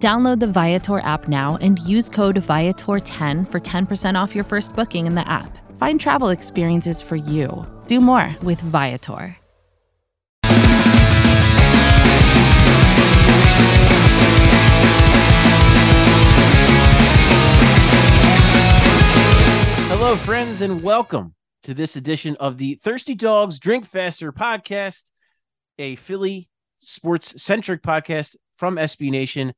Download the Viator app now and use code Viator10 for 10% off your first booking in the app. Find travel experiences for you. Do more with Viator. Hello, friends, and welcome to this edition of the Thirsty Dogs Drink Faster podcast, a Philly sports centric podcast from SB Nation.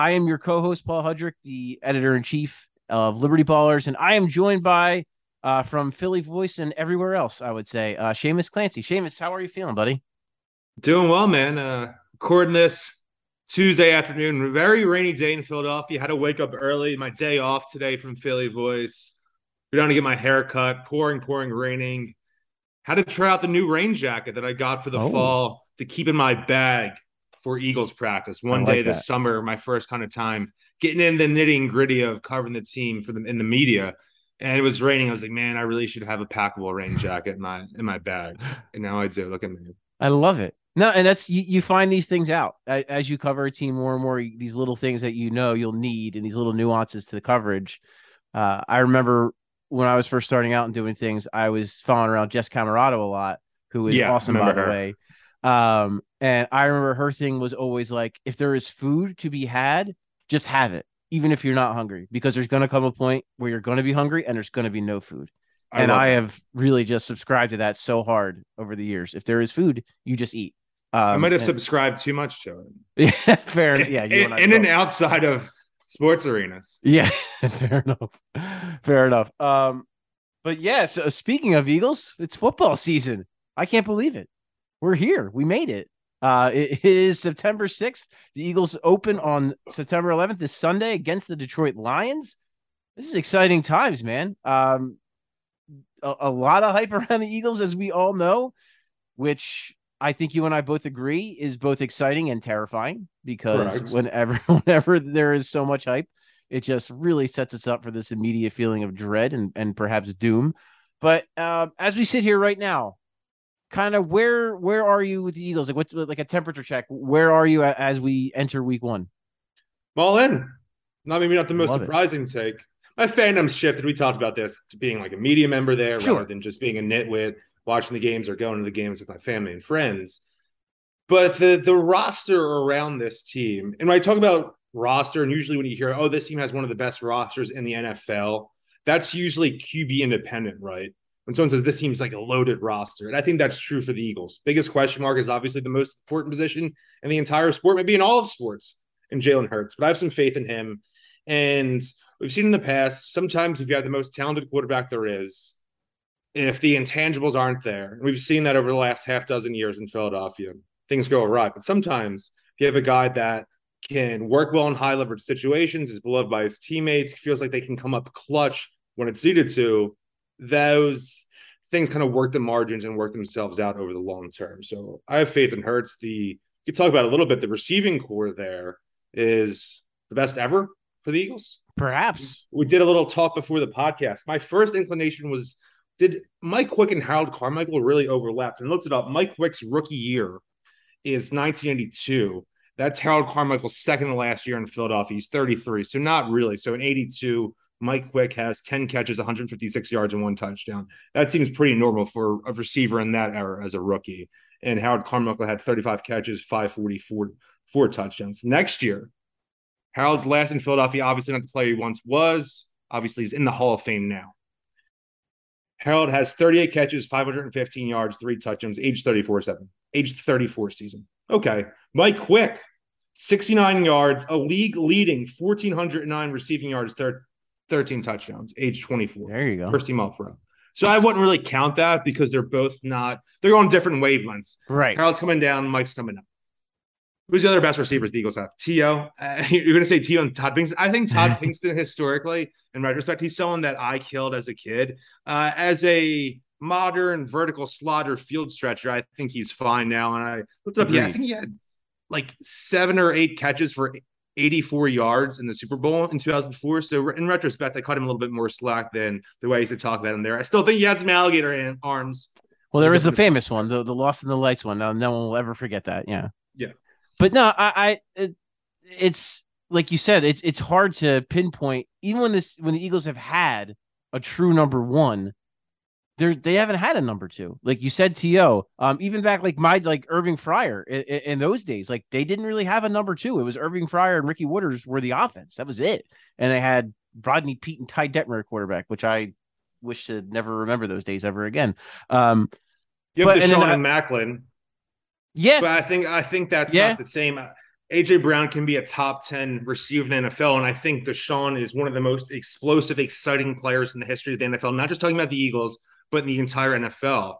I am your co host, Paul Hudrick, the editor in chief of Liberty Ballers, and I am joined by uh, from Philly Voice and everywhere else, I would say, uh, Shamus Clancy. Shamus, how are you feeling, buddy? Doing well, man. Uh, recording this Tuesday afternoon, very rainy day in Philadelphia. Had to wake up early. My day off today from Philly Voice. Go down to get my hair cut. Pouring, pouring, raining. Had to try out the new rain jacket that I got for the Oh. fall to keep in my bag for Eagles practice. One I day this that. summer, my first kind of time getting in the nitty and gritty of covering the team for them in the media. And it was raining. I was like, man, I really should have a packable rain jacket in my in my bag. And now I do. Look at me. I love it. No, and that's you, you find these things out as you cover a team more and more. These little things that you know you'll need, and these little nuances to the coverage. Uh, I remember when I was first starting out and doing things, I was following around Jess Camerato a lot, who is Yeah, awesome by the her. way. Um, and I remember her thing was always like, if there is food to be had, just have it, even if you're not hungry, because there's going to come a point where you're going to be hungry and there's going to be no food and I that. have really just subscribed to that so hard over the years. If there is food, you just eat. Um, I might have and- subscribed too much to it. Yeah, fair. enough. Yeah, you in, and I in and outside of sports arenas. Yeah, fair enough. Fair enough. Um, but yeah. So speaking of Eagles, it's football season. I can't believe it. We're here. We made it. Uh, it, it is September sixth. The Eagles open on September eleventh, this Sunday against the Detroit Lions. This is exciting times, man. Um, a, a lot of hype around the Eagles, as we all know, which I think you and I both agree is both exciting and terrifying because Correct. whenever whenever there is so much hype, it just really sets us up for this immediate feeling of dread and and perhaps doom. But um, as we sit here right now, kind of where where are you with the Eagles? Like what's like a temperature check? Where are you as we enter week one? All in. Not maybe not the most Love it. surprising take. My fandom's shifted. We talked about this to being like a media member there Sure. rather than just being a nitwit watching the games or going to the games with my family and friends. But the the roster around this team, and when I talk about roster, and usually when you hear, oh, this team has one of the best rosters in the NFL, that's usually QB independent, right? When someone says this seems like a loaded roster, and I think that's true for the Eagles. Biggest question mark is obviously the most important position in the entire sport, maybe in all of sports, in Jalen Hurts. But I have some faith in him, and we've seen in the past sometimes if you have the most talented quarterback there is, if the intangibles aren't there, and we've seen that over the last half dozen years in Philadelphia, things go awry. But sometimes if you have a guy that can work well in high leverage situations, is beloved by his teammates, feels like they can come up clutch when it's needed to, those things kind of work the margins and work themselves out over the long term. So I have faith in Hurts. The you could talk about a little bit. The receiving corps there is the best ever for the Eagles. Perhaps. We did a little talk before the podcast. My first inclination was did Mike Quick and Harold Carmichael really overlap? And I looked it up. Mike Quick's rookie year is 1982. That's Harold Carmichael's second to last year in Philadelphia. He's 33. So not really. So in 82, Mike Quick has 10 catches, 156 yards, and one touchdown. That seems pretty normal for a receiver in that era as a rookie. And Howard Carmichael had 35 catches, 544, four touchdowns. Next year, Harold's last in Philadelphia, obviously not the player he once was. Obviously, he's in the Hall of Fame now. Harold has 38 catches, 515 yards, three touchdowns, age 34 7, age 34 season. Okay. Mike Quick, 69 yards, a league leading 1,409 receiving yards, thir- 13 touchdowns, age 24. There you go. First team all pro. So I wouldn't really count that because they're both not, they're on different wavelengths. Right. Harold's coming down, Mike's coming up. Who's the other best receivers the Eagles have? T.O. Uh, you're going to say T.O. and Todd Pinkston. I think Todd Pinkston, historically, in retrospect, he's someone that I killed as a kid. Uh, as a modern vertical slaughter field stretcher, I think he's fine now. And I looked up, yeah, I think he had like seven or eight catches for 84 yards in the Super Bowl in 2004. So in retrospect, I cut him a little bit more slack than the way I used to talk about him there. I still think he had some alligator hand, arms. Well, there is a famous one, the the Lost in the Lights one. No, no one will ever forget that. Yeah. Yeah. But no, I, I it, it's like you said, it's it's hard to pinpoint even when this when the Eagles have had a true number one, they they haven't had a number two. Like you said, T.O. um, even back like my like Irving Fryar in, in, those days, like they didn't really have a number two. It was Irving Fryar and Ricky Watters were the offense. That was it, and they had Rodney Peete and Ty Detmer quarterback, which I wish to never remember those days ever again. Um, you have but, DeSean and, Maclin yeah, but I think I think that's yeah. not the same. AJ Brown can be a top 10 receiver in the NFL. And I think DeSean is one of the most explosive, exciting players in the history of the NFL. Not just talking about the Eagles, but in the entire NFL.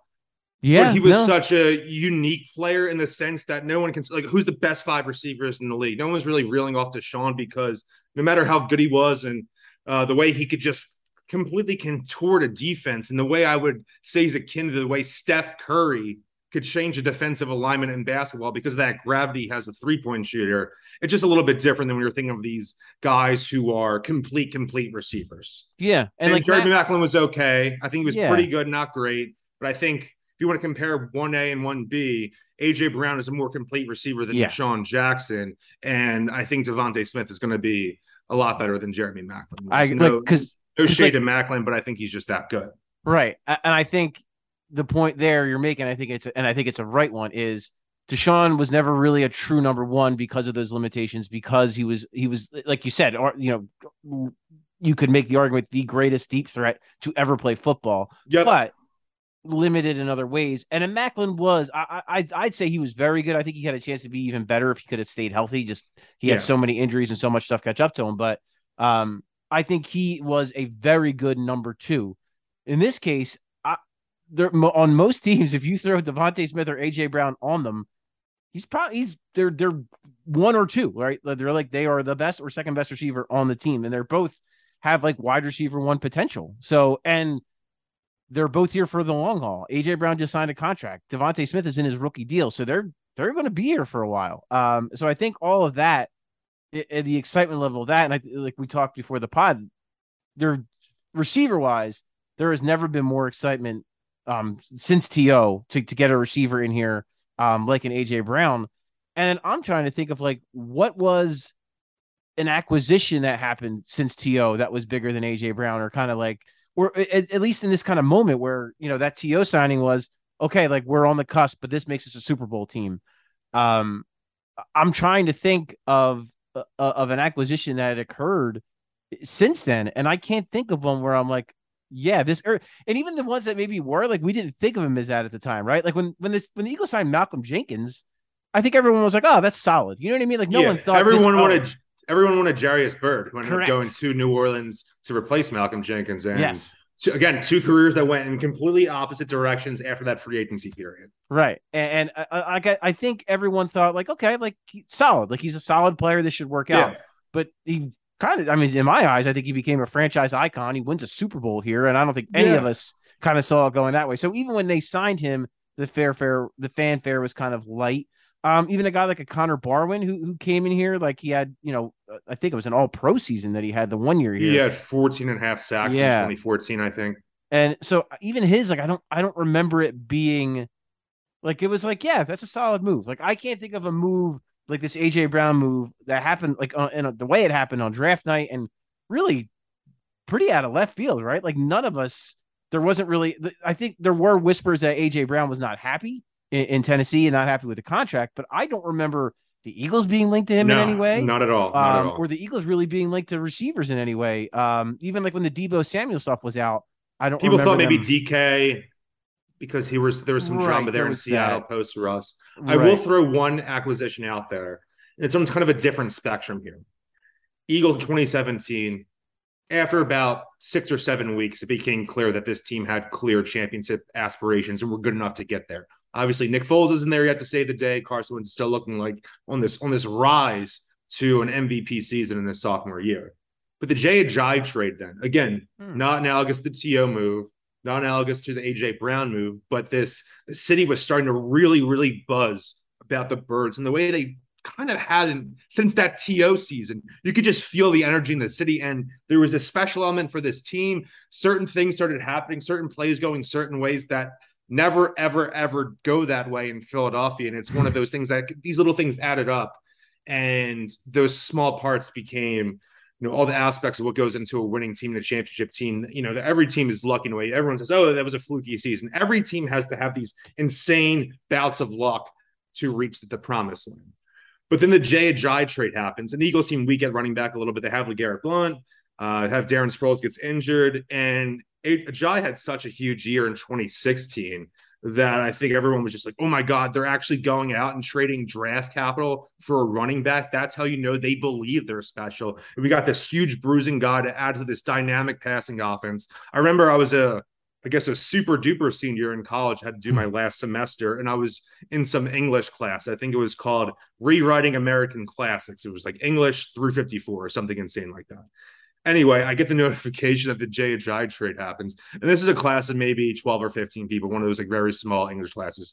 Yeah. But he was no. such a unique player in the sense that no one can like who's the best five receivers in the league. No one's really reeling off DeSean because no matter how good he was and uh, the way he could just completely contort a defense and the way I would say he's akin to the way Steph Curry could change a defensive alignment in basketball because that gravity has a three point shooter. It's just a little bit different than when you're thinking of these guys who are complete, complete receivers. Yeah. And, and like Jeremy Matt, Maclin was okay. I think he was yeah. pretty good, not great. But I think if you want to compare 1A and 1B, AJ Brown is a more complete receiver than yes. Sean Jackson. And I think DeVonta Smith is going to be a lot better than Jeremy Maclin. I no, because no shade like, to Maclin, but I think he's just that good. Right. And I think the point there you're making, I think it's and I think it's a right one is DeSean was never really a true number one because of those limitations, because he was he was like you said, or you know, you could make the argument the greatest deep threat to ever play football. Yep. But limited in other ways. And in Maclin was, I, I, I'd say he was very good. I think he had a chance to be even better if he could have stayed healthy. Just he yeah. had so many injuries and so much stuff catch up to him. But um, I think he was a very good number two. In this case, there on most teams, if you throw DeVonta Smith or AJ Brown on them, he's probably he's they're they're one or two, right? They're like they are the best or second best receiver on the team, and they're both have like wide receiver one potential. So and they're both here for the long haul. AJ Brown just signed a contract. DeVonta Smith is in his rookie deal, so they're they're going to be here for a while. Um, so I think all of that, it, the excitement level of that, and I like we talked before the pod, they're receiver wise, there has never been more excitement um, since T.O. to, to get a receiver in here, um, like an AJ Brown. And I'm trying to think of like what was an acquisition that happened since T.O. that was bigger than AJ Brown, or kind of like, or at, at least in this kind of moment where you know that T.O. signing was okay, like we're on the cusp, but this makes us a Super Bowl team. Um, I'm trying to think of uh, of an acquisition that had occurred since then, and I can't think of one where I'm like, yeah, this er, and even the ones that maybe were like we didn't think of him as that at the time, right? Like when when this when the Eagles signed Malcolm Jenkins, I think everyone was like, "Oh, that's solid." You know what I mean? Like no yeah, one thought everyone this, wanted oh. everyone wanted Jairus Byrd, who ended Correct. up going to New Orleans to replace Malcolm Jenkins. And yes. Two, again, two careers that went in completely opposite directions after that free agency period. Right, and, and I, I, I think everyone thought like, okay, like solid, like he's a solid player. This should work out. But he kind of, I mean, in my eyes, I think he became a franchise icon. He wins a Super Bowl here, and I don't think any yeah. of us kind of saw it going that way. So even when they signed him, the fair fair, the fanfare was kind of light. Um, even a guy like a Connor Barwin who who came in here, like he had, you know, I think it was an all pro season that he had the one year here. He had 14 and a half sacks yeah. in 2014, I think. And so even his, like, I don't I don't remember it being like it was like, yeah, that's a solid move. Like I can't think of a move like this AJ Brown move that happened like uh, in a, the way it happened on draft night and really pretty out of left field, right? Like none of us there wasn't really I think there were whispers that AJ Brown was not happy in, in Tennessee and not happy with the contract, but I don't remember the Eagles being linked to him no, in any way. Not at all. Not um, at all. Or the Eagles really being linked to receivers in any way. Um, even like when the Deebo Samuel stuff was out, I don't. People thought maybe them. DK because he was there was some right, drama there, there in Seattle post Russ. Right. I will throw one acquisition out there. It's on kind of a different spectrum here. Eagles 2017, after about six or seven weeks, it became clear that this team had clear championship aspirations and were good enough to get there. Obviously, Nick Foles isn't there yet to save the day. Carson Wentz is still looking like on this on this rise to an MVP season in his sophomore year. But the Jay Ajayi trade, then again, hmm. not analogous to the T.O. move, not analogous to the AJ Brown move, but this the city was starting to really, really buzz about the birds and the way they kind of hadn't since that TO season. You could just feel the energy in the city, and there was a special element for this team. Certain things started happening, certain plays going certain ways that never, ever, ever go that way in Philadelphia. And it's one of those things that these little things added up, and those small parts became. You know all the aspects of what goes into a winning team and a championship team. You know, every team is lucky in a way. Everyone says, "Oh, that was a fluky season." Every team has to have these insane bouts of luck to reach the promised land. But then the Jay Ajayi trade happens, and the Eagles seem weak at running back a little bit. They have LeGarrette Blunt, uh, have Darren Sproles gets injured, and Ajayi had such a huge year in 2016 that I think everyone was just like, oh my God, they're actually going out and trading draft capital for a running back. That's how you know they believe they're special. And we got this huge bruising guy to add to this dynamic passing offense. I remember I was a I guess a super duper senior in college had to do my hmm. last semester, and I was in some English class. I think it was called Rewriting American Classics. It was like English 354 or something insane like that. Anyway, I get the notification that the Ajayi trade happens, and this is a class of maybe 12 or 15 people, one of those like very small English classes.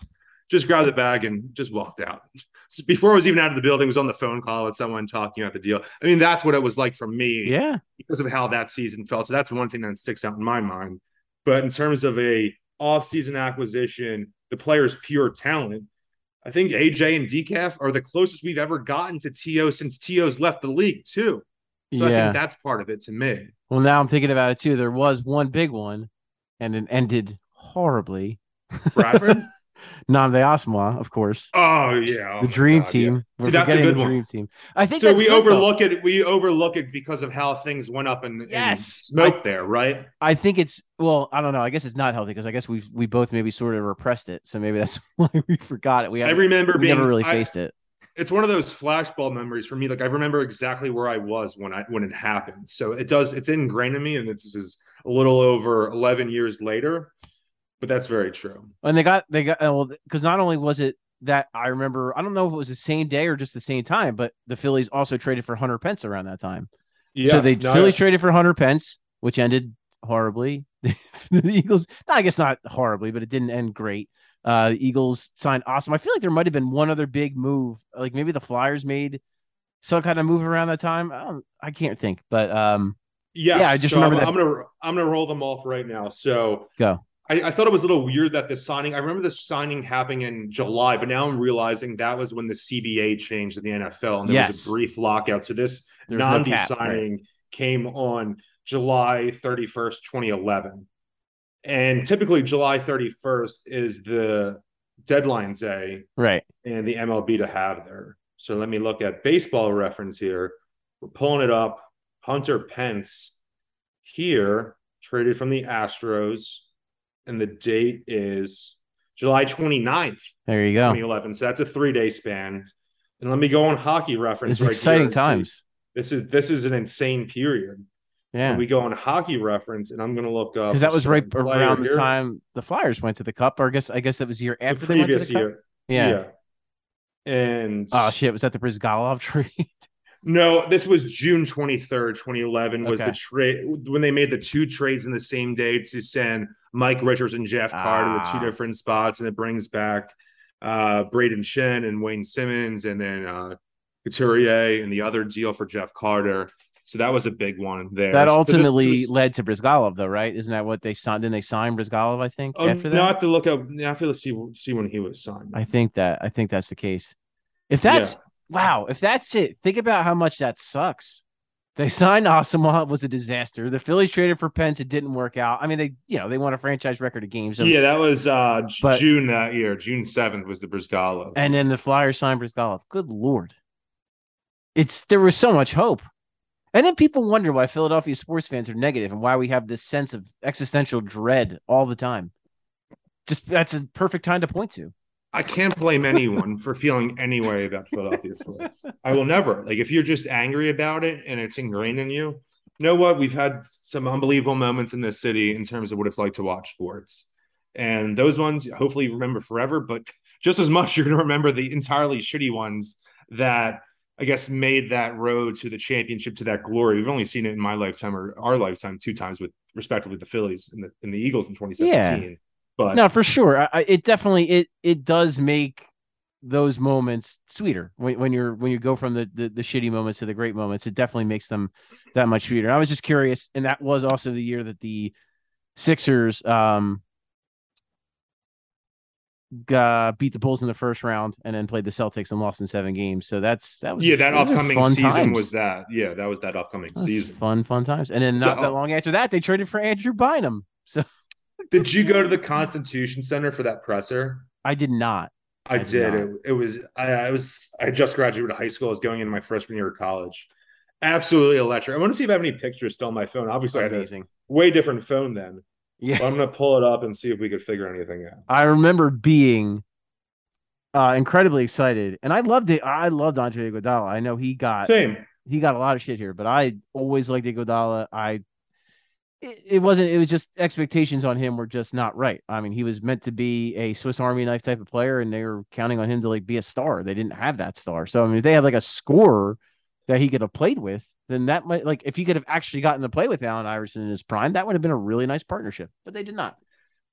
Just grabbed the bag and just walked out. So before I was even out of the building, was on the phone call with someone talking about the deal. I mean, that's what it was like for me. Yeah. Because of how that season felt. So that's one thing that sticks out in my mind. But in terms of a off-season acquisition, the player's pure talent, I think AJ and Decaf are the closest we've ever gotten to TO since TO's left the league, too. So yeah. I think that's part of it to me. Well, now I'm thinking about it too. There was one big one, and it ended horribly. Bradford? Nnamdi Asomugha, of course. Oh yeah, oh, the dream God, team. Yeah. See, that's a good one. Dream team. I think so. We overlook though. it. We overlook it because of how things went up and yes, smoke there, right? I think it's well. I don't know. I guess it's not healthy because I guess we we both maybe sort of repressed it. So maybe that's why we forgot it. We I remember we being, never really I, faced it. It's one of those flashball memories for me. Like I remember exactly where I was when I when it happened. So it does. It's ingrained in me, and this is a little over eleven years later but that's very true. And they got they got well because not only was it that I remember, I don't know if it was the same day or just the same time, but the Phillies also traded for Hunter Pence around that time. Yes, so they no, Phillies traded for Hunter Pence, which ended horribly. the Eagles, I guess not horribly, but it didn't end great. Uh, the Eagles signed awesome. I feel like there might have been one other big move, like maybe the Flyers made some kind of move around that time. I don't, I can't think, but um, yes, yeah, I just so remember I'm, that. I'm gonna I'm gonna roll them off right now. So go. I, I, thought it was a little weird that the signing. I remember the signing happening in July, but now I'm realizing that was when the CBA changed in the NFL, and there yes. was a brief lockout. So this Nnamdi no signing right. came on July 31st, 2011, and typically July 31st is the deadline day, right, and the MLB to have there. So let me look at baseball reference here. We're pulling it up. Hunter Pence here traded from the Astros and the date is July 29th. There you go. 2011. So that's a three day span. And let me go on hockey reference. It's right exciting times. This is this is an insane period. Yeah. we go on hockey reference, and I'm going to look up because that was right around here. the time the Flyers went to the Cup, or I guess I guess that was the year after the previous the year. Cup? Yeah. yeah. And oh shit, was that the Bryzgalov trade? No, this was June 23rd, 2011 was okay. the trade when they made the two trades in the same day to send Mike Richards and Jeff Carter ah. to two ah. different spots, and it brings back uh, Brayden Schenn and Wayne Simmonds, and then uh, Couturier and the other deal for Jeff Carter. So that was a big one there. That ultimately was, led to Bryzgalov, though, right? Isn't that what they signed? Didn't they sign Bryzgalov? I think. Oh, after that? I have to look up. I have to see see when he was signed. I think that I think that's the case. If that's yeah wow, if that's it, think about how much that sucks. They signed Asomugha, it was a disaster. The Phillies traded for Pence, it didn't work out. I mean, they, you know, they won a franchise record of games. yeah, that was uh but, June that year. June 7th was the Bryzgalov. And then the Flyers signed Bryzgalov. Good lord. It's there was so much hope. And then people wonder why Philadelphia sports fans are negative and why we have this sense of existential dread all the time. Just that's a perfect time to point to. I can't blame anyone for feeling any way about Philadelphia sports. I will never. Like if you're just angry about it and it's ingrained in you, you know what? We've had some unbelievable moments in this city in terms of what it's like to watch sports. And those ones, hopefully, remember forever. But just as much, you're going to remember the entirely shitty ones that I guess made that road to the championship to that glory. We've only seen it in my lifetime or our lifetime two times with respectively the Phillies and the and the Eagles in 2017. Yeah. But no, for sure, I, it definitely it it does make those moments sweeter when, when you're when you go from the, the, the shitty moments to the great moments it definitely makes them that much sweeter i was just curious and that was also the year that the sixers um got, beat the bulls in the first round and then played the celtics and lost in seven games so that's that was yeah that upcoming season times. was that yeah that was that upcoming that season fun fun times and then so, not that long after that they traded for andrew bynum so did you go to the constitution center for that presser i did not I, I did. It, it, was I, I, was I just graduated high school. I was going into my freshman year of college. Absolutely electric. I want to see if I have any pictures still on my phone. Obviously, Amazing. I had a way different phone then. Yeah, I'm gonna pull it up and see if we could figure anything out. I remember being uh, incredibly excited, and I loved it. I loved Andre Iguodala. I know he got same. He got a lot of shit here, but I always liked Iguodala. I it, it wasn't it was just expectations on him were just not right. I mean, he was meant to be a Swiss Army knife type of player, and they were counting on him to like be a star. They didn't have that star. So I mean, if they had like a scorer that he could have played with, then that might like if he could have actually gotten to play with Allen Iverson in his prime, that would have been a really nice partnership. But they did not.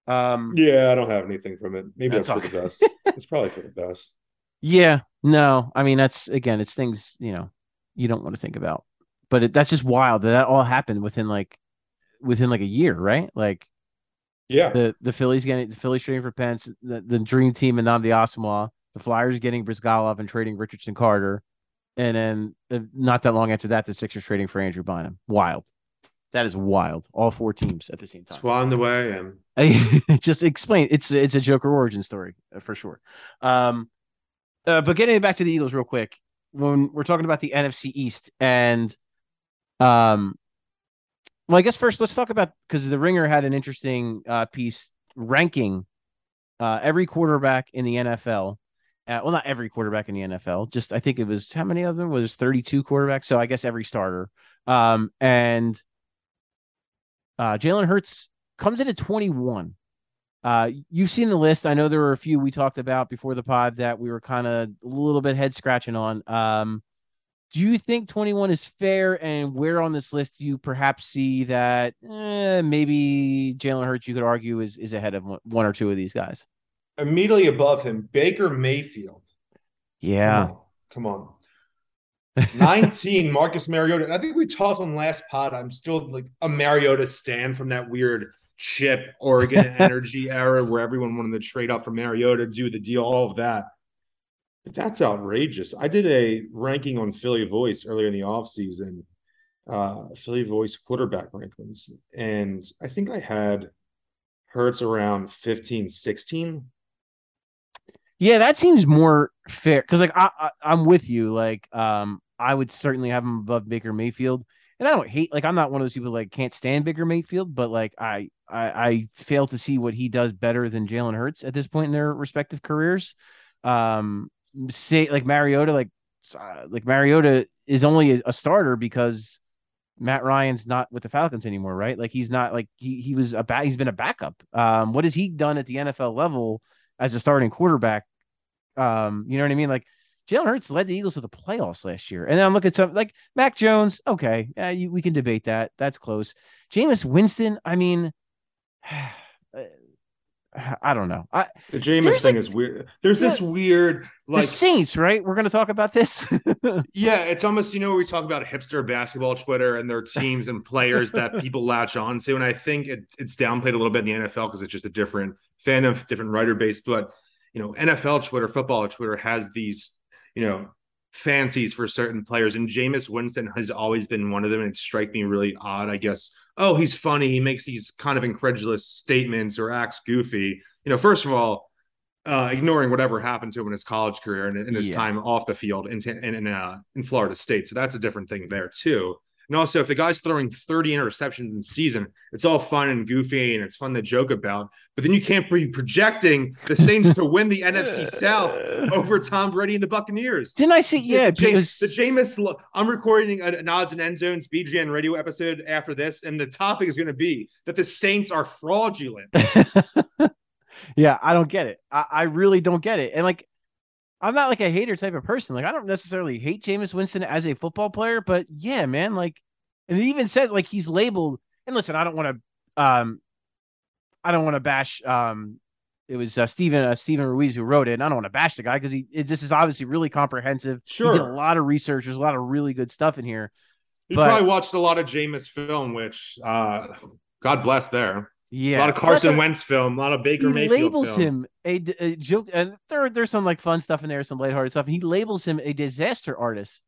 Um, yeah, I don't have anything from it. Maybe that's, that's for the best. it's probably for the best. Yeah, no, I mean that's again, it's things you know you don't want to think about, but it, that's just wild that that all happened within like within like a year, right? Like, yeah, the the Phillies getting the Phillies trading for Pence, the, the dream team and Nnamdi Asomugha, the Flyers getting Bryzgalov and trading Richardson Carter, and then uh, not that long after that, the Sixers trading for Andrew Bynum. Wild. That is wild. All four teams at the same time. Swan the way and just explain. It's it's a Joker origin story uh, for sure. Um, uh, but getting back to the Eagles real quick, when we're talking about the NFC East and um well, I guess first let's talk about because the Ringer had an interesting uh, piece ranking uh, every quarterback in the NFL. Uh, well, not every quarterback in the NFL. Just I think it was how many of them was thirty two quarterbacks. So I guess every starter. Um, and uh, Jalen Hurts comes in at twenty one. Uh, you've seen the list. I know there were a few we talked about before the pod that we were kind of a little bit head scratching on. Um, do you think 21 is fair? And where on this list do you perhaps see that eh, maybe Jalen Hurts, you could argue, is, is ahead of one or two of these guys? Immediately above him, Baker Mayfield. Yeah. Come on. Come on. 19, Marcus Mariota. I think we talked on last pod. I'm still like a Mariota stand from that weird chip Oregon energy era where everyone wanted to trade up for Mariota, do the deal, all of that. That's outrageous. I did a ranking on Philly Voice earlier in the offseason, uh, Philly Voice quarterback rankings. And I think I had Hurts around 15, 16. Yeah, that seems more fair because, like, I, I, am with you. Like, um, I would certainly have him above Baker Mayfield. And I don't hate, like, I'm not one of those people like can't stand Baker Mayfield, but like, I, I, I fail to see what he does better than Jalen Hurts at this point in their respective careers. Um, say like Mariota, like uh, like Mariota is only a, a, starter because Matt Ryan's not with the Falcons anymore, right? Like he's not like he he was a back. He's been a backup. Um, what has he done at the NFL level as a starting quarterback? Um, you know what I mean? Like Jalen Hurts led the Eagles to the playoffs last year, and then I'm looking at some like Mac Jones. Okay, yeah, you, we can debate that. That's close. Jameis Winston. I mean. I don't know. I, the Jameis thing like, is weird. There's yeah, this weird like the Saints, right? We're going to talk about this. yeah, it's almost you know we talk about hipster basketball Twitter and their teams and players that people latch on to, and I think it, it's downplayed a little bit in the NFL because it's just a different fandom, different writer base. But you know, NFL Twitter, football Twitter has these you know fancies for certain players, and Jameis Winston has always been one of them. And it strike me really odd, I guess. Oh, he's funny. He makes these kind of incredulous statements or acts goofy. You know, first of all, uh, ignoring whatever happened to him in his college career and in his yeah. time off the field in in in, uh, in Florida State, so that's a different thing there too. And also, if the guy's throwing 30 interceptions in the season, it's all fun and goofy and it's fun to joke about. But then you can't be projecting the Saints to win the NFC South over Tom Brady and the Buccaneers. Didn't I see? Yeah, the, because... the Jameis. I'm recording an odds and end zones BGN radio episode after this, and the topic is going to be that the Saints are fraudulent. yeah, I don't get it. I, I really don't get it. And like, I'm not like a hater type of person. Like, I don't necessarily hate Jameis Winston as a football player, but yeah, man, like, and it even says like he's labeled. And listen, I don't want to, um, I don't want to bash. Um, it was uh, Steven uh, Steven Ruiz who wrote it. And I don't want to bash the guy because he it, this is obviously really comprehensive. Sure, he did a lot of research. There's a lot of really good stuff in here. You probably watched a lot of Jameis film, which uh, God bless there. Yeah, a lot of Carson Wentz film, a lot of Baker he Mayfield labels film. him a, a joke, and there there's some like fun stuff in there, some lighthearted stuff. He labels him a disaster artist.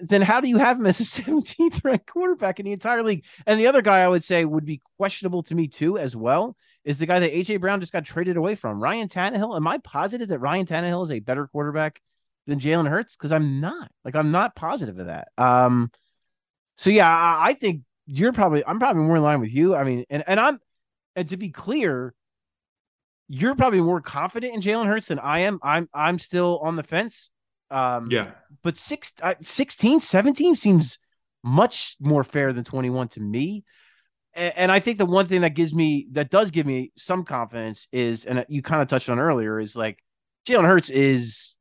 Then how do you have him as a 17th ranked quarterback in the entire league? And the other guy I would say would be questionable to me too, as well, is the guy that AJ Brown just got traded away from, Ryan Tannehill. Am I positive that Ryan Tannehill is a better quarterback than Jalen Hurts? Because I'm not. Like I'm not positive of that. Um, so yeah, I, I think you're probably I'm probably more in line with you. I mean, and and I'm and to be clear, you're probably more confident in Jalen Hurts than I am. I'm I'm still on the fence. Um, yeah, but six, uh, 16, 17 seems much more fair than 21 to me. And, and I think the one thing that gives me that does give me some confidence is, and you kind of touched on earlier, is like Jalen Hurts is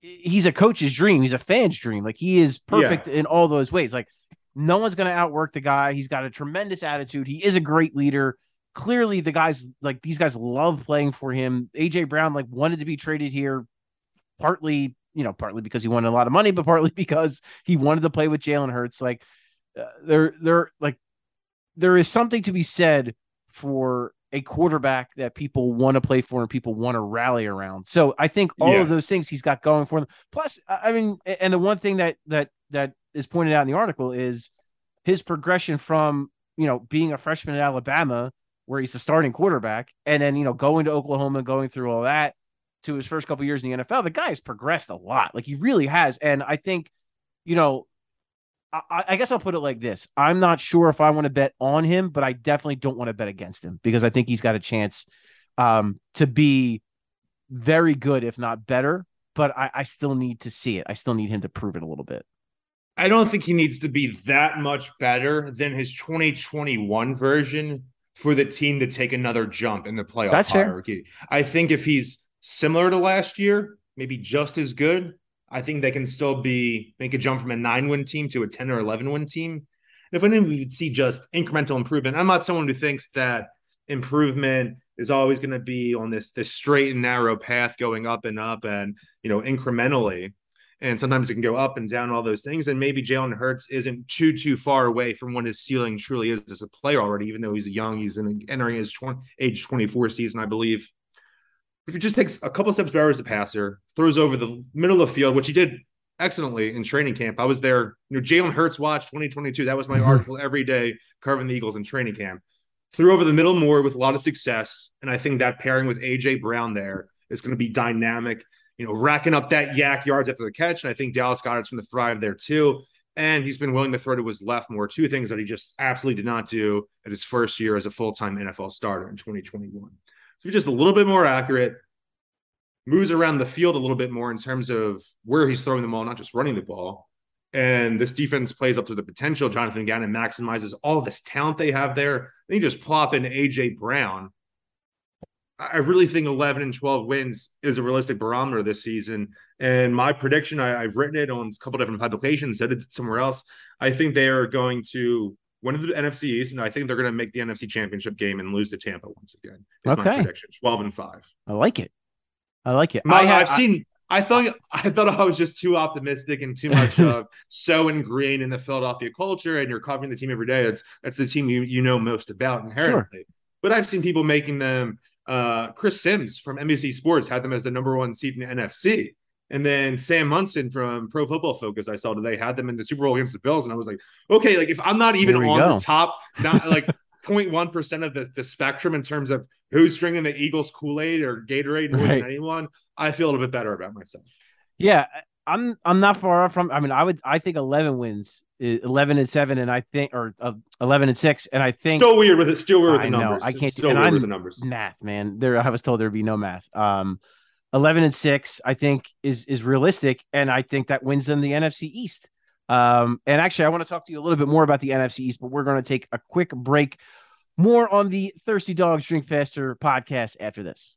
he's a coach's dream. He's a fan's dream. Like he is perfect yeah. in all those ways. Like no one's going to outwork the guy. He's got a tremendous attitude. He is a great leader. Clearly, the guys like these guys love playing for him. AJ Brown like wanted to be traded here, partly you know partly because he wanted a lot of money, but partly because he wanted to play with Jalen Hurts. Like uh, there, there, like there is something to be said for a quarterback that people want to play for and people want to rally around. So I think all yeah. of those things he's got going for him. Plus, I mean, and the one thing that that that is pointed out in the article is his progression from you know being a freshman at Alabama, where he's the starting quarterback, and then you know going to Oklahoma, going through all that to his first couple years in the NFL. The guy has progressed a lot, like he really has. And I think, you know, I, I guess I'll put it like this: I'm not sure if I want to bet on him, but I definitely don't want to bet against him because I think he's got a chance um, to be very good, if not better. But I, I still need to see it. I still need him to prove it a little bit. I don't think he needs to be that much better than his 2021 version for the team to take another jump in the playoff That's hierarchy. Fair. I think if he's similar to last year, maybe just as good, I think they can still be make a jump from a nine win team to a 10 or 11 win team. If anything, we would see just incremental improvement. I'm not someone who thinks that improvement is always going to be on this this straight and narrow path going up and up and you know incrementally and sometimes it can go up and down all those things and maybe Jalen Hurts isn't too too far away from what his ceiling truly is as a player already even though he's young he's in entering his 20, age 24 season I believe. If he just takes a couple steps better as a passer throws over the middle of the field which he did excellently in training camp. I was there you know Jalen Hurts watch 2022 that was my mm-hmm. article every day carving the Eagles in training camp. Threw over the middle more with a lot of success and I think that pairing with AJ Brown there is going to be dynamic you know, racking up that YAC yards after the catch. And I think Dallas Goedert's going to thrive there too. And he's been willing to throw to his left more, two things that he just absolutely did not do at his first year as a full time NFL starter in 2021. So he's just a little bit more accurate, moves around the field a little bit more in terms of where he's throwing the ball, not just running the ball. And this defense plays up to the potential. Jonathan Gannon maximizes all this talent they have there. Then you just plop in AJ Brown, I really think 11 and 12 wins is a realistic barometer this season. And my prediction, I, have written it on a couple different publications, said it somewhere else. I think they are going to win the NFC East, and I think they're going to make the NFC Championship game and lose to Tampa once again. Is okay. my prediction. 12 and 5. I like it. I like it. My, I have seen. I thought I thought I was just too optimistic and too much of so ingrained in the Philadelphia culture, and you're covering the team every day. It's that's the team you you know most about inherently. Sure. But I've seen people making them uh, Chris Sims from NBC Sports had them as the number one seed in the NFC. And then Sam Monson from Pro Football Focus, I saw today, had them in the Super Bowl against the Bills. And I was like, okay, like if I'm not even on go. the top, not like 0.1% of the, the spectrum in terms of who's drinking the Eagles Kool Aid or Gatorade more right. than anyone, I feel a little bit better about myself. Yeah. I'm I'm not far off from. I mean, I would I think 11 wins 11 and 7 and i think or uh, 11 and 6 and i think still weird with it still weird with the I numbers know, i can't still do weird with the numbers. math man. There i was told there'd be no math. Um 11 and 6 i think is is realistic and i think that wins them the nfc east. Um and actually i want to talk to you a little bit more about the nfc east but we're going to take a quick break. More on the Thirsty Dogs Drink Faster podcast after this.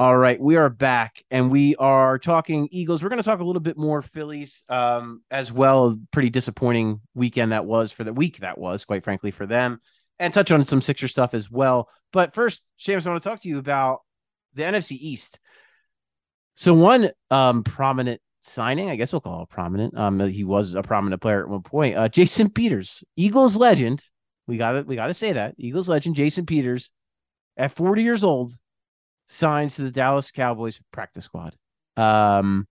All right, we are back and we are talking Eagles. We're going to talk a little bit more Phillies um, as well. Pretty disappointing weekend that was for the week that was, quite frankly, for them, and touch on some Sixer stuff as well. But first, James, I want to talk to you about the NFC East. So one um, prominent signing, I guess we'll call it prominent. Um, he was a prominent player at one point. Uh, Jason Peters, Eagles legend. We got to we got to say that Eagles legend Jason Peters, at 40 years old, signs to the Dallas Cowboys practice squad. Um,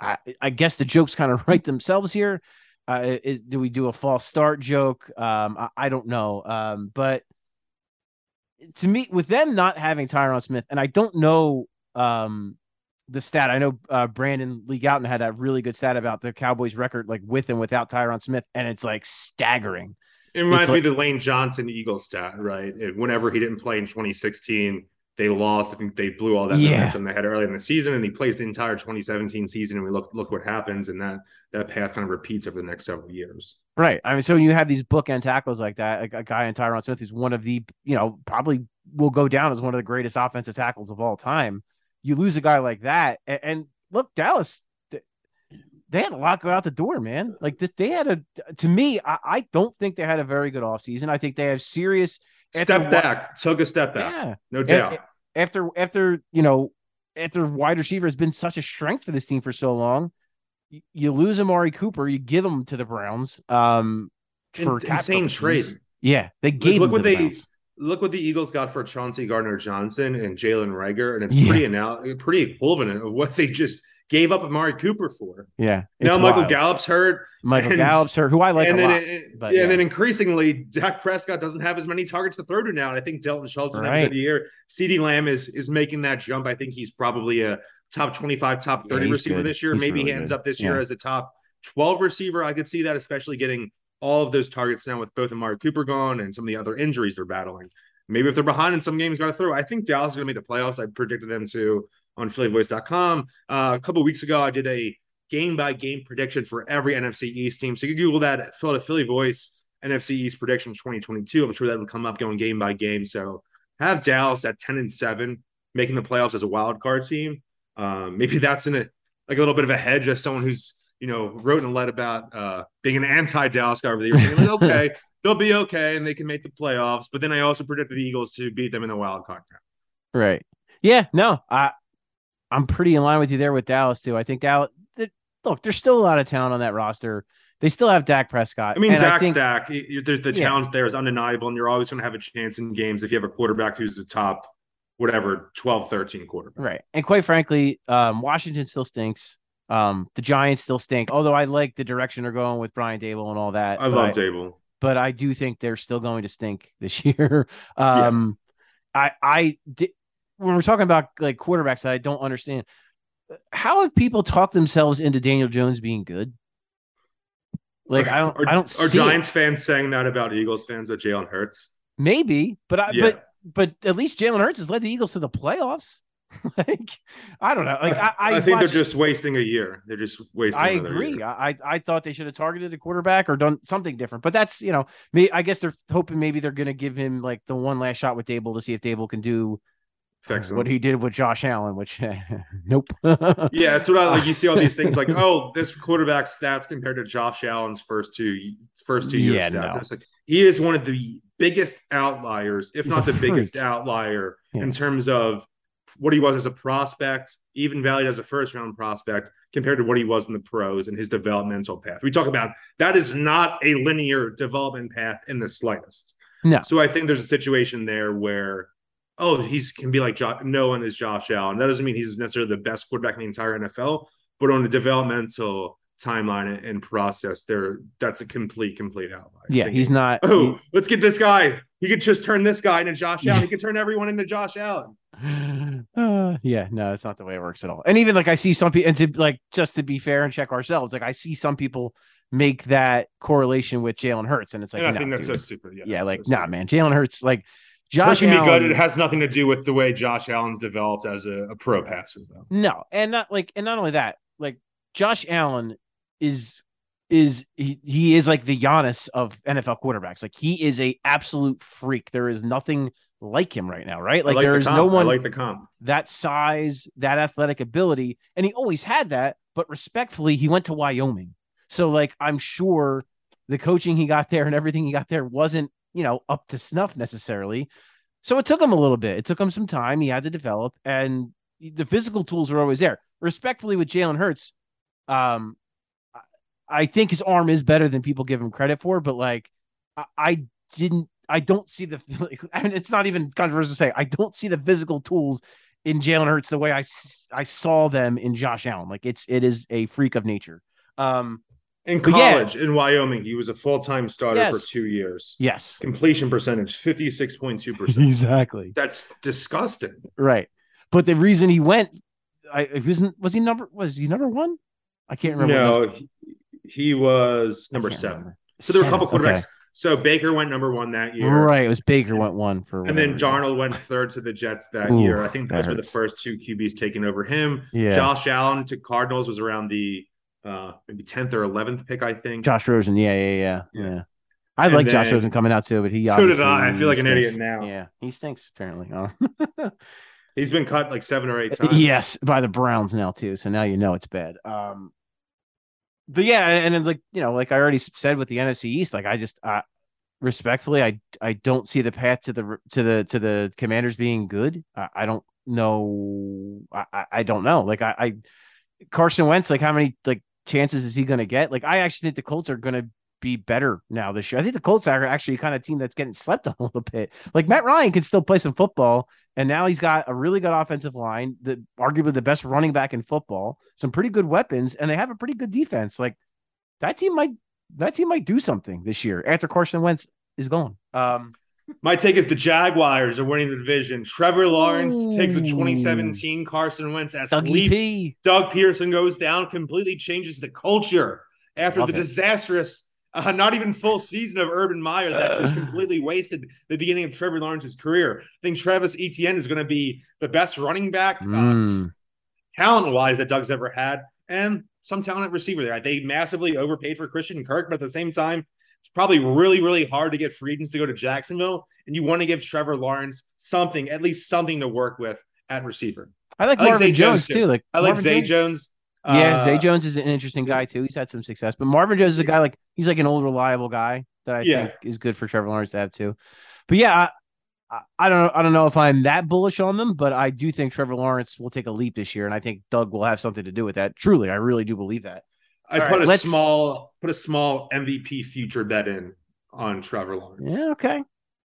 I, I guess the jokes kind of write themselves here. Uh, is, do we do a false start joke? Um, I, I don't know. Um, but to me, with them not having Tyron Smith, and I don't know um the stat. I know uh, Brandon Lee Gowton had a really good stat about the Cowboys record, like with and without Tyron Smith, and it's like staggering. It reminds like, me of the Lane Johnson Eagles stat, right? Whenever he didn't play in 2016, they lost. I think they blew all that yeah. momentum they had early in the season, and he plays the entire 2017 season. And we look look what happens, and that that path kind of repeats over the next several years. Right. I mean, so you have these bookend tackles like that, a, a guy in Tyron Smith who's one of the, you know, probably will go down as one of the greatest offensive tackles of all time. You lose a guy like that, and, and look, Dallas they had a lot go out the door, man. Like this, they had a. To me, I, I don't think they had a very good offseason. I think they have serious step back, took a step back. Yeah, no doubt. After after you know after wide receiver has been such a strength for this team for so long, you, you lose Amari Cooper, you give him to the Browns. Um, for In, insane trade. Yeah, they gave. Look, look what the they. Browns. Look what the Eagles got for Chauncey Gardner Johnson and Jalen Reagor, and it's yeah. pretty now pretty equivalent of what they just gave up Amari Cooper for. Yeah. Now Michael wild. Gallup's hurt. Michael and, Gallup's hurt, who I like and then, lot, It, but, yeah, and then increasingly, Dak Prescott doesn't have as many targets to throw to now. And I think Dalton Schultz right. have a good year. CeeDee Lamb is is making that jump. I think he's probably a top 25, top 30 yeah, receiver good. this year. He's Maybe really he ends good. up this year yeah. as a top 12 receiver. I could see that, especially getting all of those targets now with both Amari Cooper gone and some of the other injuries they're battling. Maybe if they're behind in some games, got to throw. I think Dallas is going to make the playoffs. I predicted them to on phillyvoice.com. Uh, a couple weeks ago, I did a game by game prediction for every NFC East team. So you can Google that Philadelphia Philly Voice NFC East prediction 2022. I'm sure that would come up going game by game. So have Dallas at 10 and 7, making the playoffs as a wild card team. Um, maybe that's in a like a little bit of a hedge as someone who's you know wrote and led about uh, being an anti Dallas guy over the years. Like, okay, they'll be okay and they can make the playoffs. But then I also predicted the Eagles to beat them in the wild card. round. Right. Yeah. No. I I'm pretty in line with you there with Dallas too. I think Dallas. Look, there's still a lot of talent on that roster. They still have Dak Prescott. I mean, Dak's I think, Dak. There's the yeah. talent there is undeniable, and you're always going to have a chance in games if you have a quarterback who's the top, whatever, 12, 13 quarterback. Right. And quite frankly, um, Washington still stinks. Um, the Giants still stink. Although I like the direction they're going with Brian Daboll and all that. I love I, Daboll, but I do think they're still going to stink this year. um, yeah. I I did when we're talking about like quarterbacks that I don't understand, how have people talked themselves into Daniel Jones being good? Like I don't, are, I don't. Are Giants it. fans saying that about Eagles fans with Jalen Hurts? Maybe, but I, yeah. but but at least Jalen Hurts has led the Eagles to the playoffs. like I don't know. Like I, I, I think watched, they're just wasting a year. They're just wasting. I agree. I I thought they should have targeted a quarterback or done something different. But that's you know, me. I guess they're hoping maybe they're going to give him like the one last shot with Daboll to see if Daboll can do what he did with Josh Allen, which nope. yeah, it's what I like. You see all these things like, oh, this quarterback stats compared to Josh Allen's first two first two years yeah, stats. No. It's like he is one of the biggest outliers, if He's not the freak. biggest outlier, yeah. in terms of what he was as a prospect, even valued as a first round prospect, compared to what he was in the pros and his developmental path. We talk about that is not a linear development path in the slightest. No. So I think there's a situation there where oh, he's can be like jo- no one is Josh Allen. That doesn't mean he's necessarily the best quarterback in the entire NFL, but on a developmental timeline and process, there that's a complete, complete outlier. Yeah, he's not. Oh, let's get this guy. He could just turn this guy into Josh Allen. He could turn everyone into Josh Allen. Uh, yeah, no, it's not the way it works at all. And even like I see some people, and to like just to be fair and check ourselves, like I see some people make that correlation with Jalen Hurts, and it's like, and I nah, think that's dude. so stupid. Yeah, yeah, like so nah, man, Jalen Hurts, like Josh Pushing me good. It has nothing to do with the way Josh Allen's developed as a, a pro passer, though. No, and not like, and not only that, like Josh Allen is is he, he is like the Giannis of NFL quarterbacks. Like he is a absolute freak. There is nothing like him right now, right? Like, I there the is comp. no one I like the comp. that size, that athletic ability, and he always had that. But respectfully, he went to Wyoming, so like I'm sure the coaching he got there and everything he got there wasn't you know up to snuff necessarily. So it took him a little bit. It took him some time. He had to develop, and the physical tools were always there. Respectfully, with Jalen Hurts, um, I- think his arm is better than people give him credit for. But like, I, didn't. I don't see the. I mean, it's not even controversial to say. I don't see the physical tools in Jalen Hurts the way I I saw them in Josh Allen. Like it's it is a freak of nature. Um. In But yeah. college, in Wyoming, he was a full time starter Yes. for two years. Yes. Completion percentage, 56.2%. Exactly. That's disgusting. Right. But the reason he went, I wasn't was he number was he number one? I can't remember. No, he, he was number seven. remember. So there were a couple quarterbacks. okay. So Baker went number one that year. Right. It was Baker went one for And then. Darnold went third to the Jets that Ooh, year. I think that those were the first two QBs taken over him. Yeah. Josh Allen to Cardinals was around the uh maybe 10th or 11th pick, I think. Josh Rosen. Yeah, yeah, yeah, Yeah. yeah. I And like Josh then- Rosen coming out too, but he So did I. I feel like an stinks. idiot now. Yeah, he stinks apparently. Oh. He's been cut like seven or eight times. yes, by the Browns now too. So now you know it's bad. Um, but yeah, and it's like you know, like I already said with the NFC East, like I just uh, respectfully, I I don't see the path to the to the to the Commanders being good. I, I don't know. I I- I don't know. Like I, I Carson Wentz, like how many like chances is he going to get? Like I actually think the Colts are going to be better now this year. I think the Colts are actually kind of team that's getting slept on a little bit. Like Matt Ryan can still play some football, and now he's got a really good offensive line, the arguably the best running back in football, some pretty good weapons, and they have a pretty good defense. Like that team might that team might do something this year after Carson Wentz is gone. Um, My take is the Jaguars are winning the division. Trevor Lawrence takes a 2017 Carson Wentz as leap. P. Doug Pederson goes down, completely changes the culture after Love the it. disastrous, uh, not even full season of Urban Meyer that just Uh. completely wasted the beginning of Trevor Lawrence's career. I think Travis Etienne is going to be the best running back, Mm. talent wise, that Doug's ever had, and some talent at receiver there. They massively overpaid for Christian Kirk, but at the same time, it's probably really, really hard to get free agents to go to Jacksonville, and you want to give Trevor Lawrence something, at least something to work with at receiver. I like I like Marvin Zay Jones, Jones, too. Like I like Marvin Zay Jones. Jones. Yeah, Uh, Zay Jones is an interesting guy too. He's had some success, but Marvin Jones is a guy like he's like an old reliable guy that I Yeah. think is good for Trevor Lawrence to have too. But yeah, I, I, I don't. I don't know if I'm that bullish on them, but I do think Trevor Lawrence will take a leap this year, and I think Doug will have something to do with that. Truly, I really do believe that. I All put right, a let's- small put a small MVP future bet in on Trevor Lawrence. Yeah, okay.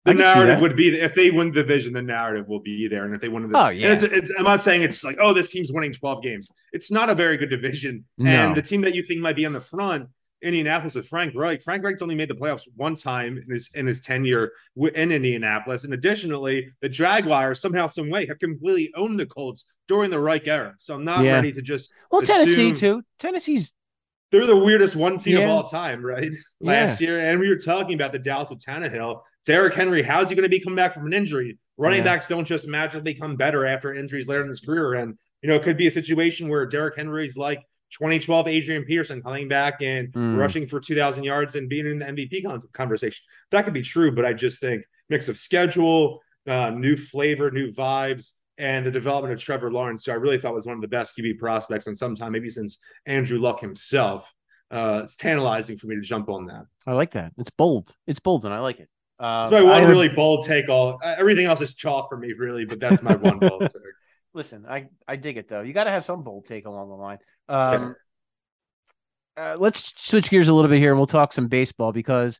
The I can see narrative would be that if they win the division, the narrative will be there. And if they win the Oh, yeah. it's, it's, I'm not saying it's like, oh, this team's winning 12 games. It's not a very good division. No. And the team that you think might be on the front, Indianapolis with Frank Reich. Frank Reich's only made the playoffs one time in his in his tenure in Indianapolis. And additionally, the Jaguars somehow, some way, have completely owned the Colts during the Reich era. So I'm not Yeah. ready to just Well, Tennessee too. Tennessee's they're the weirdest one seed Yeah. of all time, right? Last year, and we were talking about the Dallas with Tannehill. Derrick Henry, how's he going to be coming back from an injury? Running Yeah. backs don't just magically come better after injuries later in his career, and you know it could be a situation where Derrick Henry's like 2012 Adrian Peterson coming back and Mm. rushing for 2,000 yards and being in the MVP conversation. That could be true, but I just think mix of schedule, uh, new flavor, new vibes, and the development of Trevor Lawrence, who I really thought was one of the best QB prospects in some time, maybe since Andrew Luck himself. Uh, it's tantalizing for me to jump on that. I like that. It's bold. It's bold, and I like it. It's my one really bold take. All uh, everything else is chalk for me, really, but that's my one bold take. Listen, I I dig it though. You got to have some bold take along the line. Um, uh, let's switch gears a little bit here, and we'll talk some baseball because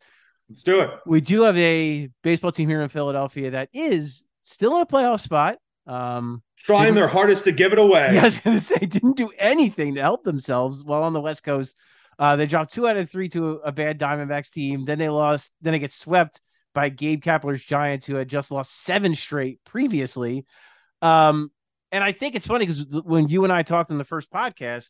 Let's do it. we do have a baseball team here in Philadelphia that is still in a playoff spot. Um, trying their hardest to give it away. Yeah, I was going to say, didn't do anything to help themselves while on the West Coast. Uh, they dropped two out of three to a, bad Diamondbacks team. Then they lost. Then they get swept by Gabe Kapler's Giants, who had just lost seven straight previously. Um, and I think it's funny because when you and I talked in the first podcast,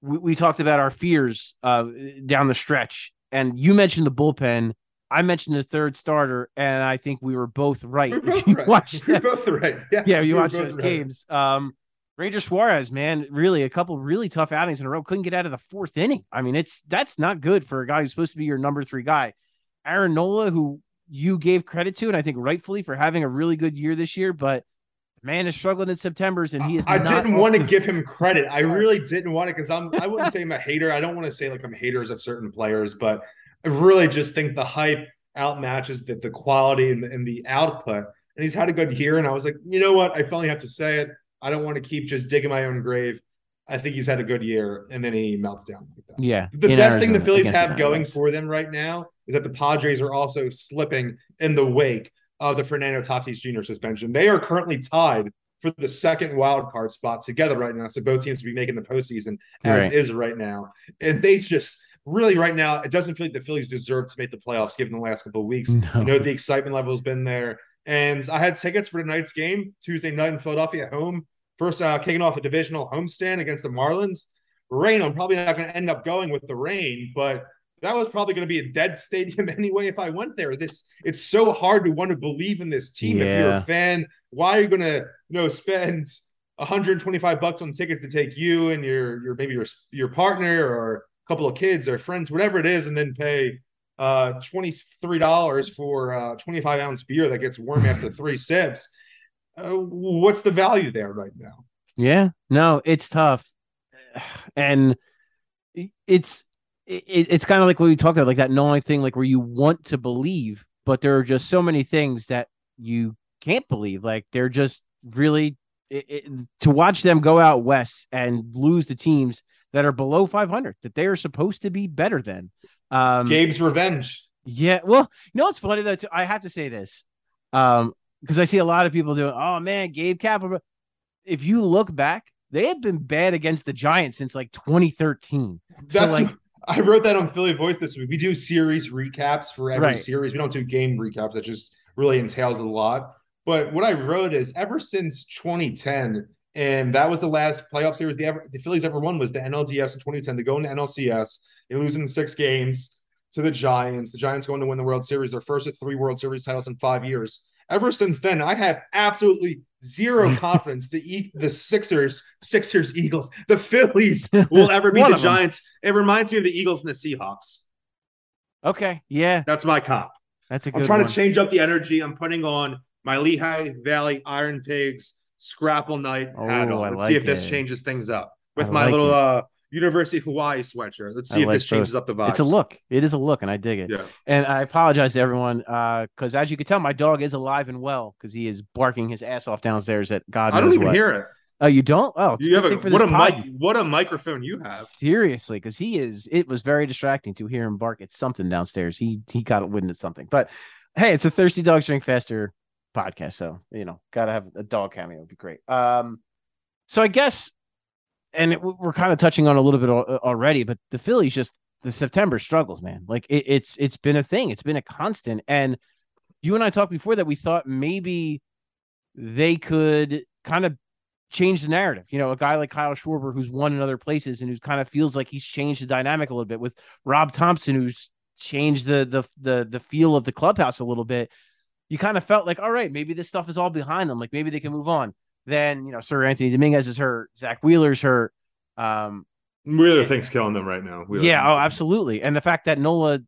we, we talked about our fears uh, down the stretch, and you mentioned the bullpen. I mentioned the third starter, and I think we were both right. We're both you right. watched We're both right. Yes, yeah, you we're watch those right. games. Um, Ranger Suarez, man, really a couple really tough outings in a row. Couldn't get out of the fourth inning. I mean, it's that's not good for a guy who's supposed to be your number three guy. Aaron Nola, who you gave credit to, and I think rightfully for having a really good year this year, but man is struggling in September's, and he is. I didn't want to give him credit. I really didn't want it because I'm. I wouldn't say I'm a hater. I don't want to say like I'm haters of certain players, but I really just think the hype outmatches the the quality and the, and the output. And he's had a good year, and I was like, you know what? I finally have to say it. I don't want to keep just digging my own grave. I think he's had a good year, and then he melts down like that. Yeah, The best thing the Phillies have going for them right now is that the Padres are also slipping in the wake of the Fernando Tatis Jr. suspension. They are currently tied for the second wild card spot together right now. So both teams will be making the postseason as Right. is right now. And they just really right now, it doesn't feel like the Phillies deserve to make the playoffs given the last couple of weeks. No. I know the excitement level has been there. And I had tickets for tonight's game, Tuesday night in Philadelphia at home. First uh, kicking off a divisional homestand against the Marlins. Rain, I'm probably not going to end up going with the rain, but that was probably going to be a dead stadium anyway if I went there. This it's so hard to want to believe in this team if you're a fan. Why are you going to you know spend 125 bucks on tickets to take you and your your maybe your your partner or couple of kids or friends, whatever it is, and then pay uh $23 for uh 25 ounce beer that gets warm after three sips. Uh, what's the value there right now? Yeah, no, it's tough, and it's it, it's kind of like what we talked about, like that knowing thing, like where you want to believe, but there are just so many things that you can't believe. Like they're just really it, it, to watch them go out west and lose the teams that are below 500 that they are supposed to be better than. Um, Gabe's revenge. yeah. Well, you know what's funny though? Too? I have to say this. Um, because I see a lot of people doing, oh man, Gabe Kapler. If you look back, they have been bad against the Giants since like 2013. So, That's like- I wrote that on Philly Voice this week. We do series recaps for every Right. series. We don't do game recaps. That just really entails a lot. But what I wrote is ever since 2010, and that was the last playoff series the ever the Phillies ever won was the NLDS in 2010. They go into NLCS, they lose in six games to the Giants. The Giants going to win the World Series, their first at three World Series titles in five years. Ever since then, I have absolutely zero confidence the e- the Sixers, Sixers, Eagles, the Phillies will ever beat the. Giants. It reminds me of the Eagles and the Seahawks. Okay, yeah, That's my comp. that's a good I'm trying one. to change up the energy. I'm putting on my Lehigh Valley Iron Pigs Scrapple Night hat Oh, on. I Let's see if like this changes things up with I my like little it. uh University of Hawaii sweatshirt. Let's I see if like this changes up the vibes. It's a look. It is a look, and I dig it. Yeah. And I apologize to everyone Uh, because, as you can tell, my dog is alive and well because he is barking his ass off downstairs at God I don't even what. hear it. Oh, you don't? Oh, it's You have a thing for what this a mic what a microphone you have. Seriously, because he is. It was very distracting to hear him bark at something downstairs. He he got wind of something. But hey, it's a thirsty dogs drink faster podcast, so you know, gotta have a dog cameo. Would be great. Um, so I guess, and it, we're kind of touching on a little bit already, but the Phillies just the September struggles, man. Like it, it's it's been a thing. It's been a constant. And you and I talked before that we thought maybe they could kind of change the narrative. You know, a guy like Kyle Schwarber who's won in other places and who kind of feels like he's changed the dynamic a little bit with Rob Thomson, who's changed the the the the feel of the clubhouse a little bit. You kind of felt like, all right, maybe this stuff is all behind them. Like maybe they can move on. Then you know, Seranthony Dominguez is hurt, Zack Wheeler's hurt. Um, Wheeler thinks killing them right now. Wheeler yeah, oh, absolutely. And the fact that Nola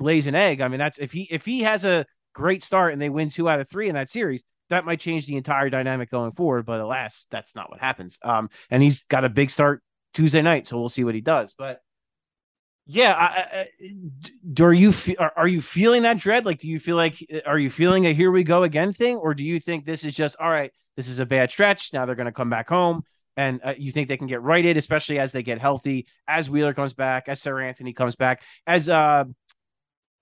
lays an egg, I mean, that's if he if he has a great start and they win two out of three in that series, that might change the entire dynamic going forward. But alas, that's not what happens. Um, and he's got a big start Tuesday night, so we'll see what he does. But yeah, I, I, do are you fe- are, are you feeling that dread? Like, do you feel like are you feeling a here we go again thing, or do you think this is just all right? This is a bad stretch. Now they're going to come back home and uh, you think they can get righted, especially as they get healthy, as Wheeler comes back, as Seranthony comes back, as uh,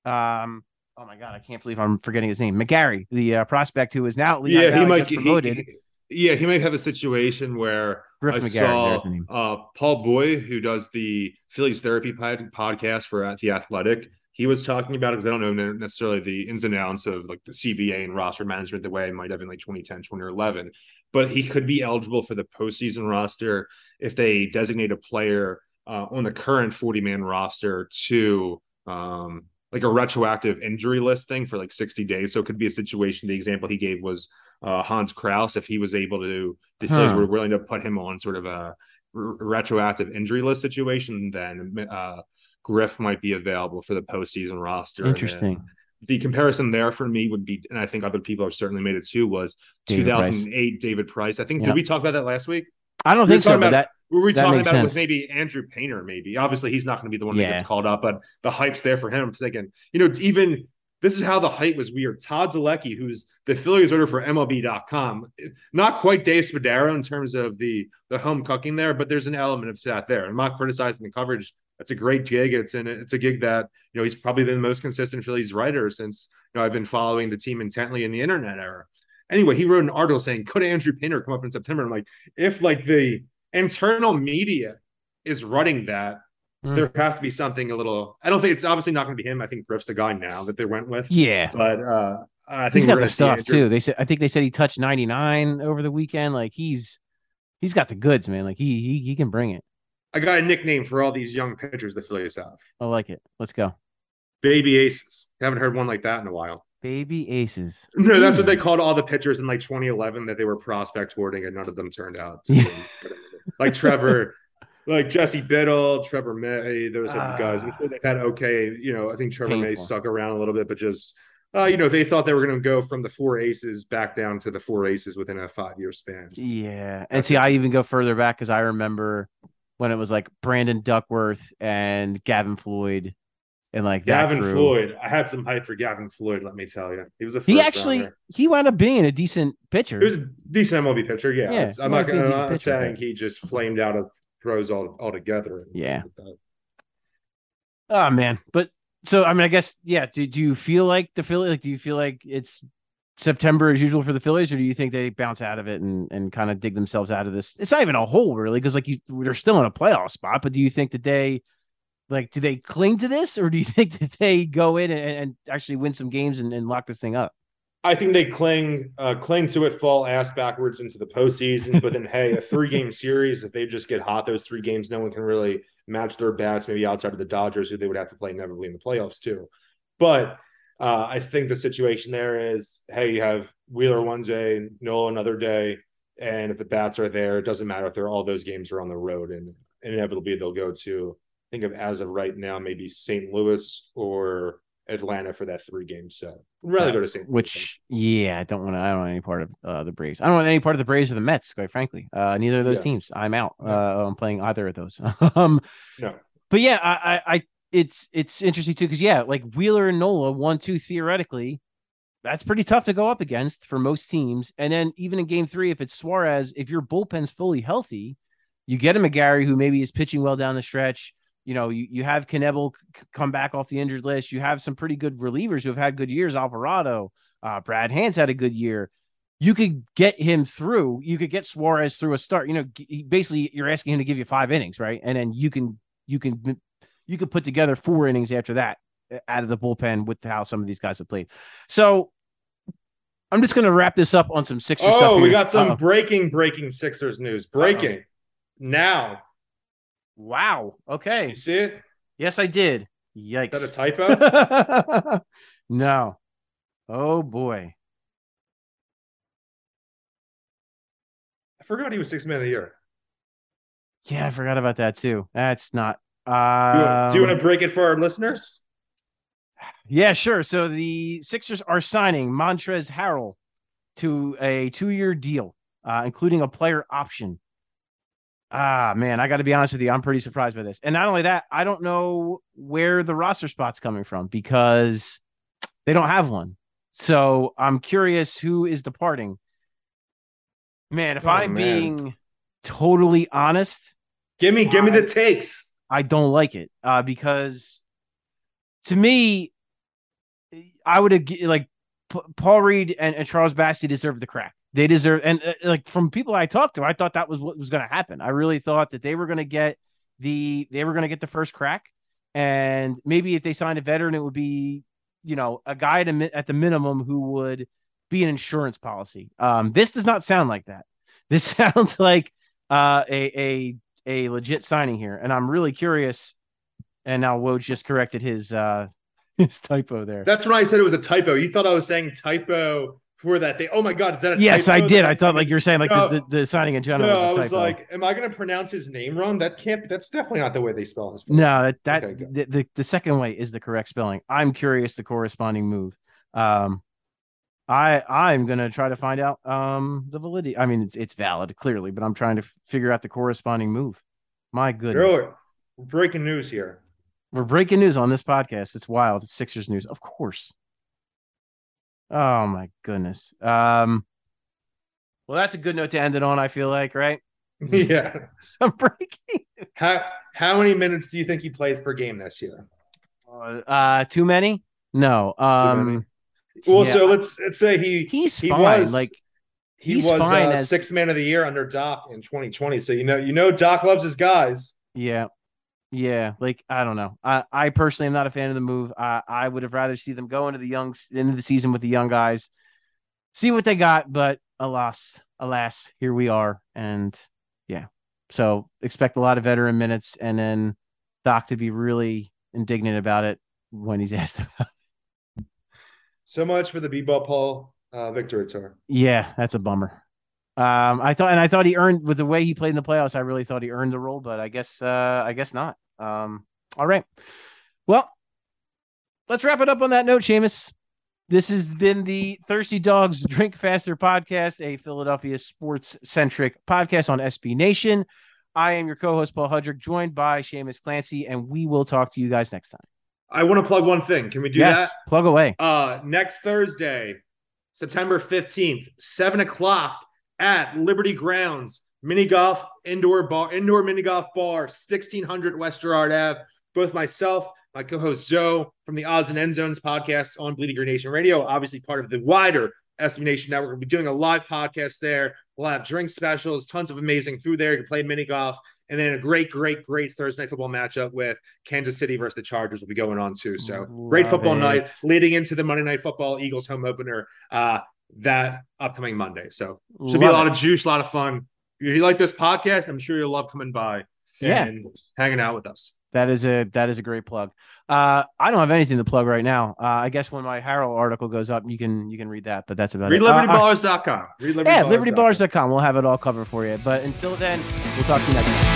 um, oh my god, I can't believe I'm forgetting his name, McGarry, the uh, prospect who is now Yeah, he might gets he- promoted. he- Yeah, he might have a situation where Griff I McGarry, saw there's the name. uh, Paul Boye, who does the Phillies Therapy pod- podcast for uh, the Athletic. He was talking about it because I don't know necessarily the ins and outs of like the CBA and roster management the way I might have in like 2010, 2011. But he could be eligible for the postseason roster if they designate a player uh, on the current 40 man roster to um, like a retroactive injury list thing for like 60 days. So it could be a situation. The example he gave was uh, Hans Crouse, if he was able to, the Phillies Huh. were willing to put him on sort of a r- retroactive injury list situation, then uh, Griff might be available for the postseason roster. Interesting. the comparison there for me would be, and I think other people have certainly made it too, was David Price. 2008 David Price. I think, did we talk about that last week? I don't We think so, about- that Were we That talking about it with maybe Andrew Painter? Maybe obviously he's not going to be the one that gets called up, but the hype's there for him. I'm thinking, you know, even this is how the hype was weird. Todd Zolecki, who's the Phillies order for MLB.com, not quite Dave Spadaro in terms of the the home cooking there, but there's an element of that there. I'm not criticizing the coverage. That's a great gig. It's in it's a gig that you know he's probably been the most consistent Phillies writer since you know I've been following the team intently in the internet era. Anyway, he wrote an article saying, "Could Andrew Painter come up in September?" I'm like, if like the internal media is running that, Hmm. there has to be something a little. I don't think it's obviously not going to be him. I think Griff's the guy now that they went with. yeah. But uh, I think He's got the stuff Andrew- too. They said I think they said he touched 99 over the weekend. Like he's he's got the goods, man. Like he he, he can bring it. I got a nickname for all these young pitchers the Phillies have. I like it. Let's go. Baby Aces. Haven't heard one like that in a while. Baby aces. No, that's what Hmm. they called all the pitchers in like 2011 that they were prospect hoarding, and none of them turned out. To like Trevor, like Jesse Biddle, Trevor May, those type of guys. I'm sure they've had okay. You know, I think Trevor May stuck around a little bit, but just uh, you know, they thought they were going to go from the four aces back down to the four aces within a five year span. Yeah. And see, it. I even go further back because I remember when it was like Brandon Duckworth and Gavin Floyd and like Gavin crew. Floyd, I had some hype for Gavin Floyd. Let me tell you, he was a He actually rounder. he wound up being a decent pitcher. He was a decent MLB pitcher. Yeah, Yeah, I'm not, might be a I'm not pitcher, saying but- he just flamed out of pros all altogether. Yeah. Oh man, but so I mean, I guess yeah. Do, do you feel like the Philly? Like, do you feel like it's September as usual for the Phillies, or do you think they bounce out of it and and kind of dig themselves out of this? It's not even a hole really, because like you, they're still in a playoff spot. But do you think that they like do they cling to this, or do you think that they go in and, and actually win some games and, and lock this thing up? I think they cling uh, cling to it, fall ass backwards into the postseason. But then, hey, a three game series, if they just get hot those three games, no one can really match their bats. Maybe outside of the Dodgers, who they would have to play inevitably in the playoffs too. But uh, I think the situation there is, hey, you have Wheeler one day, Nola another day, and if the bats are there, it doesn't matter if they're all those games are on the road, and inevitably they'll go to. Think of as of right now, maybe St. Louis or Atlanta for that three game set. I'd rather go to St. Louis. Which, yeah, I don't want to. I don't want any part of uh, the Braves. I don't want any part of the Braves or the Mets. Quite frankly, uh, neither of those Yeah. teams. I'm out. No. Uh, I'm playing either of those. um, no. but yeah, I, I, I it's it's interesting too because yeah, like Wheeler and Nola, one, two, theoretically, that's pretty tough to go up against for most teams. And then even in Game Three, if it's Suarez, if your bullpen's fully healthy, you get him a McGarry who maybe is pitching well down the stretch. You know, you, you have Knebel come back off the injured list. You have some pretty good relievers who have had good years. Alvarado, uh, Brad Hand had a good year. You could get him through. You could get Suarez through a start. You know, basically, you're asking him to give you five innings, right? And then you can you can you could put together four innings after that out of the bullpen with how some of these guys have played. So I'm just going to wrap this up on some Sixers stuff. Oh, we got some Uh-oh. breaking, breaking Sixers news. Breaking now. Wow. Okay. You see it? Yes, I did. Yikes. Is that a typo? no. Oh boy. I forgot he was six man of the year. Yeah, I forgot about that too. That's not. Do you, do you Um, want to break it for our listeners? Yeah, sure. So the Sixers are signing Montrezl Harrell to a two-year deal, uh, including a player option. Ah, man, I got to be honest with you. I'm pretty surprised by this. And not only that, I don't know where the roster spot's coming from because they don't have one. So I'm curious who is departing. Man, if Oh, I'm man. being totally honest, Give me, give me the takes. I don't like it uh, because to me, I would have like Paul Reed and, and Charles Bassey deserve the crack They deserve, and uh, like from people I talked to, I thought that was what was going to happen. I really thought that they were going to get the they were going to get the first crack, and maybe if they signed a veteran, it would be you know a guy at, at the minimum who would be an insurance policy. Um, this does not sound like that. This sounds like uh, a a a legit signing here, and I'm really curious. And now Woj just corrected his uh, his typo there. That's when I said it was a typo. You thought I was saying typo for that thing. Oh my god, is that a yes? I did. I thought like you're saying like no, the, the, the, signing in general. No, was I was like, am I going to pronounce his name wrong? That can't. That's definitely not the way they spell his. No, that, that okay, the, the the second way is the correct spelling. I'm curious the corresponding move. Um, I I'm gonna try to find out um the validity. I mean, it's it's valid clearly, but I'm trying to f- figure out the corresponding move. My goodness. Really? Breaking news here. We're breaking news on this podcast. It's wild. It's Sixers news, of course. Oh my goodness. Um. Well, that's a good note to end it on. I feel like, right? Yeah. Some breaking. How how many minutes do you think he plays per game this year? Uh, too many? No. Um. Many. Well, yeah. so let's let's say he he's he fine. Was, like he was uh, as... sixth man of the year under Doc in 2020. So you know you know Doc loves his guys. Yeah. Yeah, like I don't know. I, I personally am not a fan of the move. I, I would have rather see them go into the young into the season with the young guys, see what they got. But alas, alas, here we are, and yeah. So expect a lot of veteran minutes, and then Doc to be really indignant about it when he's asked about. It. So much for the B-ball Paul uh, victory tour. Yeah, that's a bummer. Um, I thought, and I thought he earned with the way he played in the playoffs. I really thought he earned the role, but I guess, uh, I guess not. Um, all right. Well, let's wrap it up on that note, Shamus. This has been the Thirsty Dogs Drink Faster podcast, a Philadelphia sports centric podcast on SB Nation. I am your co-host Paul Hudrick, joined by Shamus Clancy, and we will talk to you guys next time. I want to plug one thing. Can we do yes, that? Plug away. Uh, next Thursday, September fifteenth, seven o'clock at Liberty Grounds, mini golf indoor bar, indoor mini golf bar, 1600 West Girard Ave. Both myself, my co-host Joe from the Odds and End Zones podcast on Bleeding Green Nation Radio, obviously part of the wider SB Nation Network. We'll be doing a live podcast there. We'll have drink specials, tons of amazing food there. You can play mini golf, and then a great, great, great Thursday night football matchup with Kansas City versus the Chargers will be going on too. So Love great football it. night leading into the Monday Night Football Eagles home opener. Uh, that upcoming Monday. So should love be a lot it. of juice, a lot of fun. If you like this podcast, I'm sure you'll love coming by yeah. and hanging out with us. That is a that is a great plug. Uh, I don't have anything to plug right now. Uh, I guess when my Harrell article goes up, you can you can read that. But that's about read it. LibertyBallers.com. Uh, read yeah, LibertyBallers.com. We'll have it all covered for you. But until then, we'll talk to you next time.